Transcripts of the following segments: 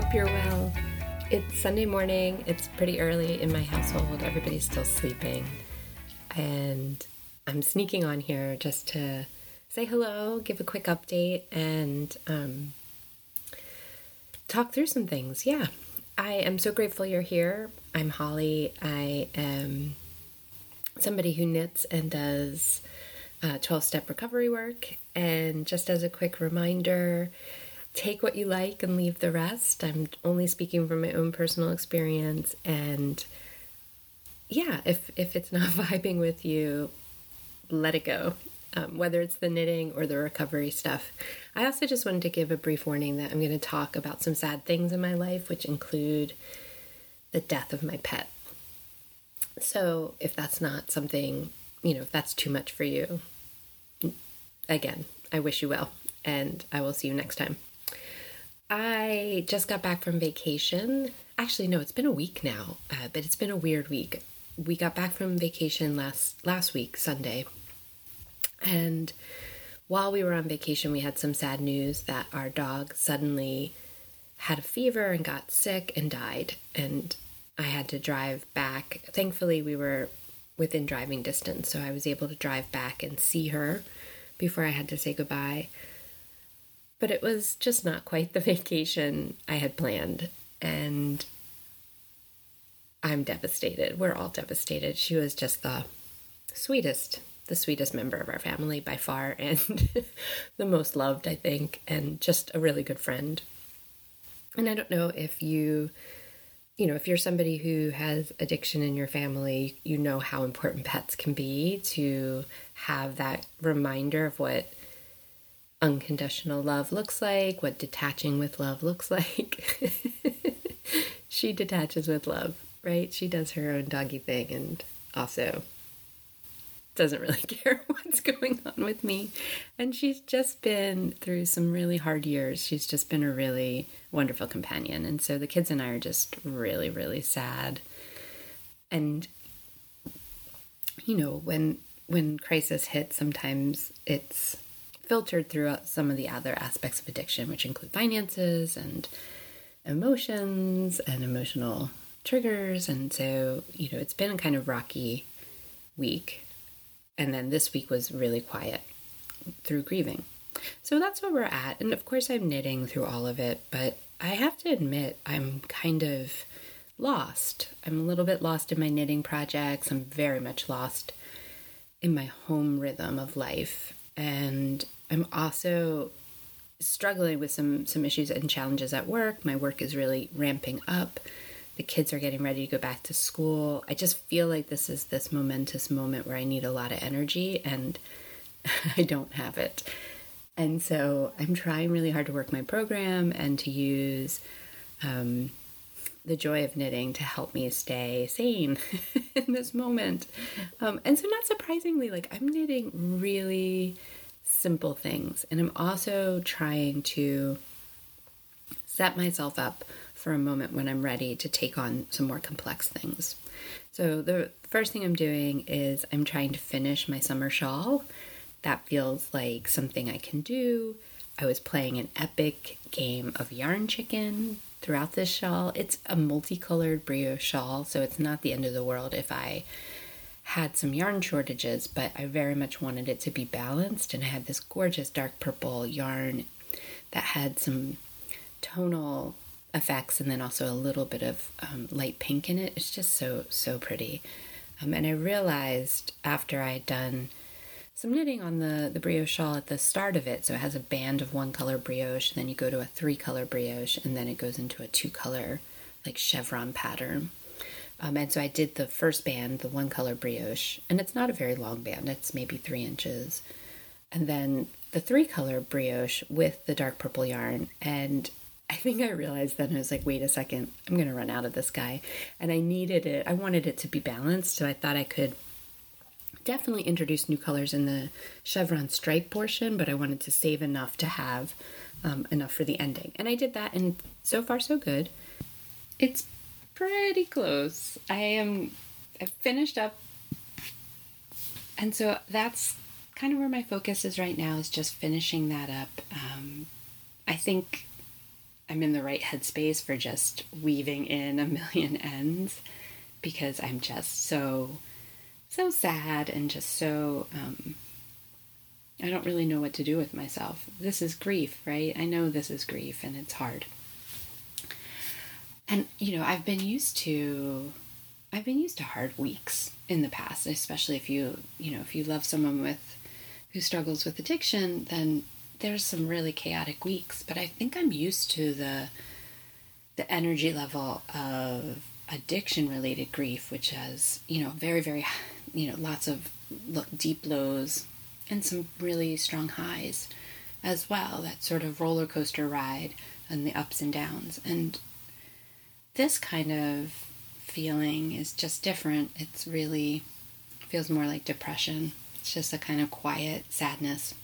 Hope you're well. It's Sunday morning, it's pretty early in my household, everybody's still sleeping, and I'm sneaking on here just to say hello, give a quick update, and um, talk through some things. Yeah, I am so grateful you're here. I'm Holly. I am somebody who knits and does 12 uh, step recovery work. And just as a quick reminder, take what you like and leave the rest. I'm only speaking from my own personal experience and yeah, if if it's not vibing with you, let it go. Um, whether it's the knitting or the recovery stuff. I also just wanted to give a brief warning that I'm going to talk about some sad things in my life, which include the death of my pet. So, if that's not something, you know, if that's too much for you, again, I wish you well, and I will see you next time. I just got back from vacation. Actually, no, it's been a week now, uh, but it's been a weird week. We got back from vacation last last week, Sunday, and while we were on vacation, we had some sad news that our dog suddenly had a fever and got sick and died. And I had to drive back. Thankfully, we were within driving distance, so I was able to drive back and see her before I had to say goodbye. But it was just not quite the vacation I had planned. And I'm devastated. We're all devastated. She was just the sweetest, the sweetest member of our family by far, and the most loved, I think, and just a really good friend. And I don't know if you, you know, if you're somebody who has addiction in your family, you know how important pets can be to have that reminder of what unconditional love looks like, what detaching with love looks like. she detaches with love, right? She does her own doggy thing and also doesn't really care what's going on with me. And she's just been through some really hard years. She's just been a really wonderful companion. And so the kids and I are just really, really sad. And you know, when when crisis hits, sometimes it's filtered throughout some of the other aspects of addiction, which include finances and emotions and emotional triggers. And so, you know, it's been a kind of rocky week. And then this week was really quiet through grieving. So that's where we're at. And of course, I'm knitting through all of it, but I have to admit, I'm kind of lost. I'm a little bit lost in my knitting projects. I'm very much lost in my home rhythm of life. And I'm also struggling with some some issues and challenges at work. My work is really ramping up. The kids are getting ready to go back to school. I just feel like this is this momentous moment where I need a lot of energy and I don't have it. And so I'm trying really hard to work my program and to use um, the joy of knitting to help me stay sane in this moment. Um, and so, not surprisingly, like I'm knitting really simple things. And I'm also trying to set myself up for a moment when I'm ready to take on some more complex things. So, the first thing I'm doing is I'm trying to finish my summer shawl. That feels like something I can do. I was playing an epic game of yarn chicken throughout this shawl. It's a multicolored brioche shawl, so it's not the end of the world if I had some yarn shortages, but I very much wanted it to be balanced. And I had this gorgeous dark purple yarn that had some tonal effects and then also a little bit of um, light pink in it. It's just so, so pretty. Um, and I realized after I had done some knitting on the, the brioche shawl at the start of it, so it has a band of one color brioche, then you go to a three color brioche, and then it goes into a two color, like chevron pattern. Um, and so I did the first band, the one color brioche, and it's not a very long band, it's maybe three inches. And then the three color brioche with the dark purple yarn. And I think I realized then I was like, wait a second, I'm going to run out of this guy. And I needed it, I wanted it to be balanced. So I thought I could definitely introduce new colors in the chevron stripe portion, but I wanted to save enough to have um, enough for the ending. And I did that, and so far, so good. It's pretty close. I am I finished up and so that's kind of where my focus is right now is just finishing that up. Um, I think I'm in the right headspace for just weaving in a million ends because I'm just so so sad and just so um, I don't really know what to do with myself. This is grief, right? I know this is grief and it's hard. And you know, I've been used to I've been used to hard weeks in the past, especially if you, you know, if you love someone with who struggles with addiction, then there's some really chaotic weeks, but I think I'm used to the the energy level of addiction related grief, which has, you know, very very you know, lots of deep lows and some really strong highs as well. That sort of roller coaster ride and the ups and downs. And this kind of feeling is just different. It's really feels more like depression. It's just a kind of quiet sadness.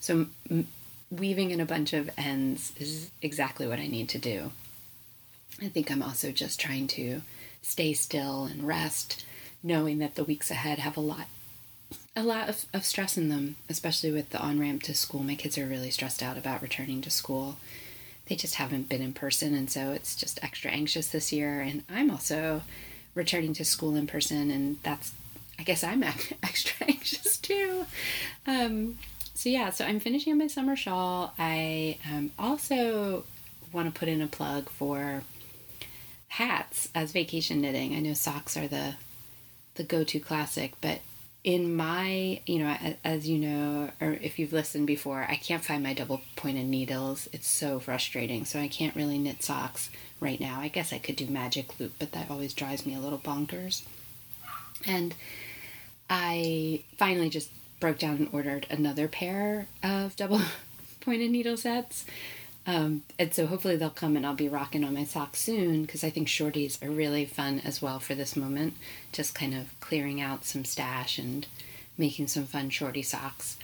So m- weaving in a bunch of ends is exactly what I need to do. I think I'm also just trying to stay still and rest, knowing that the weeks ahead have a lot a lot of, of stress in them, especially with the on ramp to school. My kids are really stressed out about returning to school. They just haven't been in person, and so it's just extra anxious this year. And I'm also returning to school in person, and that's, I guess I'm extra anxious too. Um, so, yeah, so I'm finishing my summer shawl. I um, also want to put in a plug for hats as vacation knitting. I know socks are the the go-to classic, but in my, you know, as you know, or if you've listened before, I can't find my double pointed needles. It's so frustrating. So I can't really knit socks right now. I guess I could do magic loop, but that always drives me a little bonkers. And I finally just broke down and ordered another pair of double pointed needle sets um, and so hopefully they'll come and I'll be rocking on my socks soon because I think shorties are really fun as well for this moment. Just kind of clearing out some stash and making some fun shorty socks.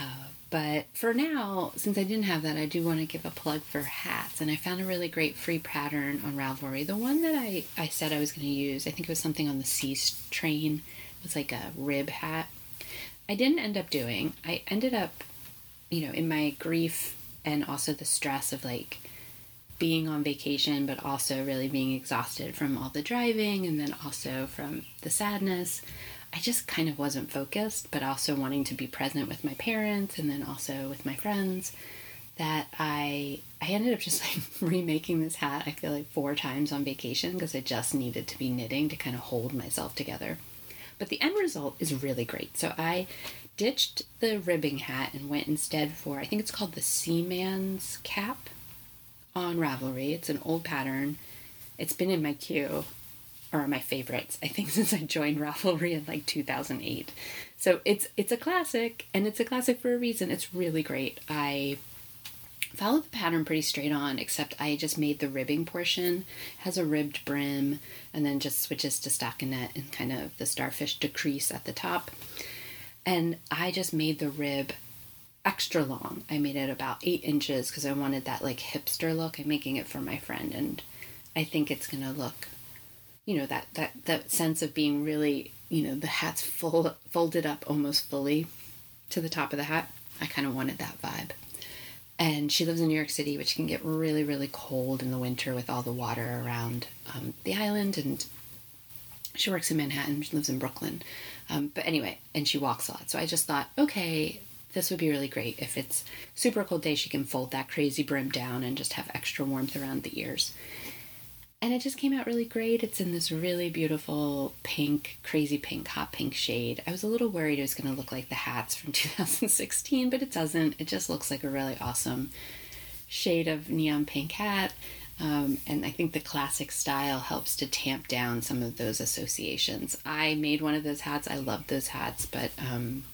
Uh, but for now, since I didn't have that, I do want to give a plug for hats. And I found a really great free pattern on Ravelry. The one that I, I said I was going to use, I think it was something on the C train. It was like a rib hat. I didn't end up doing. I ended up, you know, in my grief and also the stress of like being on vacation, but also really being exhausted from all the driving and then also from the sadness. I just kind of wasn't focused, but also wanting to be present with my parents and then also with my friends. That I I ended up just like remaking this hat. I feel like four times on vacation because I just needed to be knitting to kind of hold myself together. But the end result is really great. So I ditched the ribbing hat and went instead for, I think it's called the Seaman's cap on Ravelry. It's an old pattern. It's been in my queue or my favorites, I think, since I joined Ravelry in like 2008. So it's it's a classic, and it's a classic for a reason. It's really great. I followed the pattern pretty straight on, except I just made the ribbing portion has a ribbed brim, and then just switches to stockinette and kind of the starfish decrease at the top. And I just made the rib extra long. I made it about eight inches because I wanted that like hipster look. I'm making it for my friend, and I think it's gonna look, you know, that that that sense of being really, you know, the hat's full folded up almost fully to the top of the hat. I kind of wanted that vibe. And she lives in New York City, which can get really, really cold in the winter with all the water around um, the island. And she works in Manhattan. She lives in Brooklyn. Um, but anyway, and she walks a lot. So I just thought, okay, this would be really great. If it's super cold day, she can fold that crazy brim down and just have extra warmth around the ears. And it just came out really great. It's in this really beautiful pink, crazy pink, hot pink shade. I was a little worried it was going to look like the hats from 2016, but it doesn't. It just looks like a really awesome shade of neon pink hat. Um, and I think the classic style helps to tamp down some of those associations. I made one of those hats. I love those hats, but um,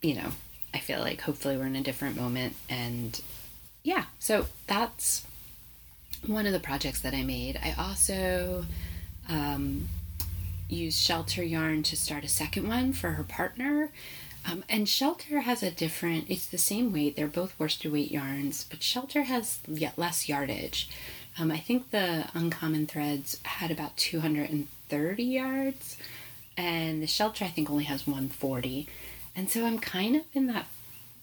you know, I feel like hopefully we're in a different moment. And yeah, so that's one of the projects that I made. I also um, used shelter yarn to start a second one for her partner. Um, and Shelter has a different, it's the same weight, they're both worsted weight yarns, but Shelter has yet less yardage. Um, I think the Uncommon Threads had about 230 yards, and the Shelter I think only has 140. And so I'm kind of in that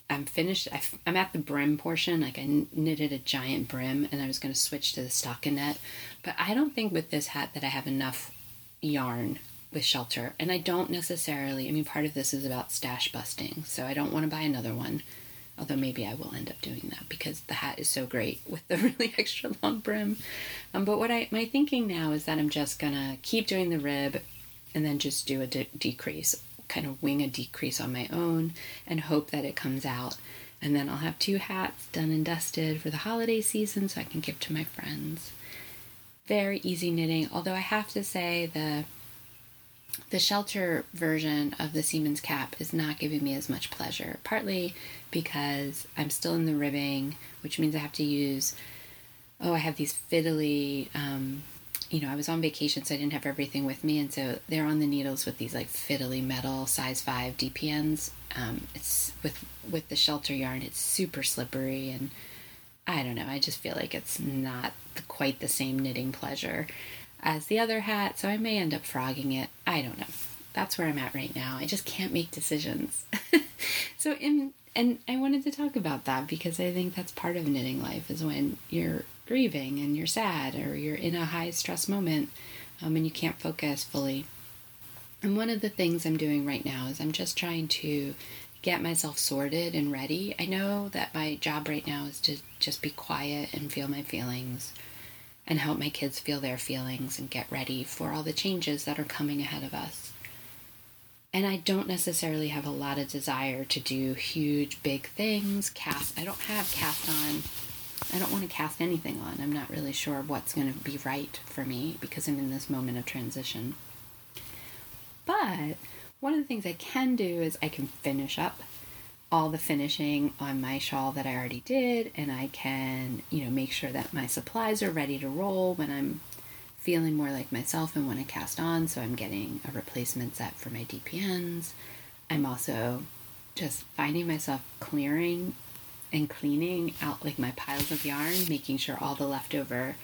I'm finished. I, am at the brim portion. Like I knitted a giant brim, and I was going to switch to the stockinette. But I don't think with this hat that I have enough yarn with shelter, and I don't necessarily. I mean, part of this is about stash busting, so I don't want to buy another one. Although maybe I will end up doing that because the hat is so great with the really extra long brim. Um, but what I my thinking now is that I'm just gonna keep doing the rib, and then just do a de- decrease kind of wing a decrease on my own and hope that it comes out. And then I'll have two hats done and dusted for the holiday season so I can give to my friends. Very easy knitting, although I have to say the the shelter version of the Seaman's cap is not giving me as much pleasure, partly because I'm still in the ribbing, which means I have to use oh, I have these fiddly um, you know, I was on vacation, so I didn't have everything with me, and so they're on the needles with these like fiddly metal size five DPNs. Um, it's with with the shelter yarn, it's super slippery, and I don't know. I just feel like it's not quite the same knitting pleasure as the other hat, so I may end up frogging it. I don't know. That's where I'm at right now. I just can't make decisions. so in and I wanted to talk about that because I think that's part of knitting life is when you're grieving and you're sad or you're in a high stress moment um, and you can't focus fully. And one of the things I'm doing right now is I'm just trying to get myself sorted and ready. I know that my job right now is to just be quiet and feel my feelings and help my kids feel their feelings and get ready for all the changes that are coming ahead of us. And I don't necessarily have a lot of desire to do huge, big things. Cast, I don't have cast on I don't want to cast anything on. I'm not really sure what's going to be right for me because I'm in this moment of transition. But one of the things I can do is I can finish up all the finishing on my shawl that I already did, and I can, you know, make sure that my supplies are ready to roll when I'm feeling more like myself and want to cast on. So I'm getting a replacement set for my DPNs. I'm also just finding myself clearing and cleaning out like my piles of yarn, making sure all the leftover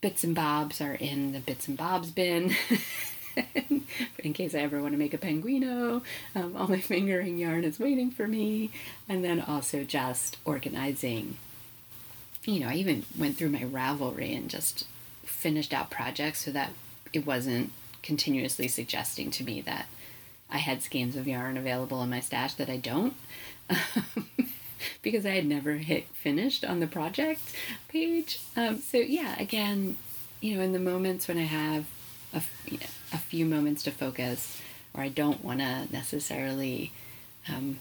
bits and bobs are in the bits and bobs bin. in case I ever want to make a Penguono, um, all my fingering yarn is waiting for me. And then also just organizing. You know, I even went through my Ravelry and just finished out projects so that it wasn't continuously suggesting to me that I had skeins of yarn available in my stash that I don't. because I had never hit finished on the project page. Um, so yeah, again, you know, in the moments when I have a, a few moments to focus, or I don't want to necessarily um,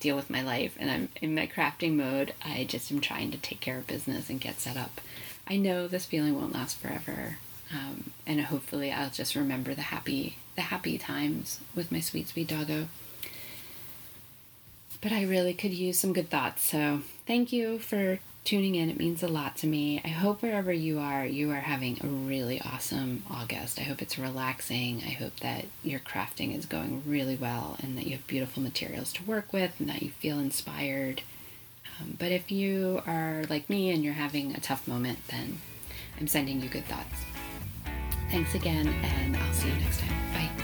deal with my life, and I'm in my crafting mode, I just am trying to take care of business and get set up. I know this feeling won't last forever, um, and hopefully I'll just remember the happy the happy times with my sweet sweet doggo but I really could use some good thoughts. So thank you for tuning in. It means a lot to me. I hope wherever you are, you are having a really awesome August. I hope it's relaxing. I hope that your crafting is going really well and that you have beautiful materials to work with and that you feel inspired. Um, but if you are like me and you're having a tough moment, then I'm sending you good thoughts. Thanks again, and I'll see you next time. Bye.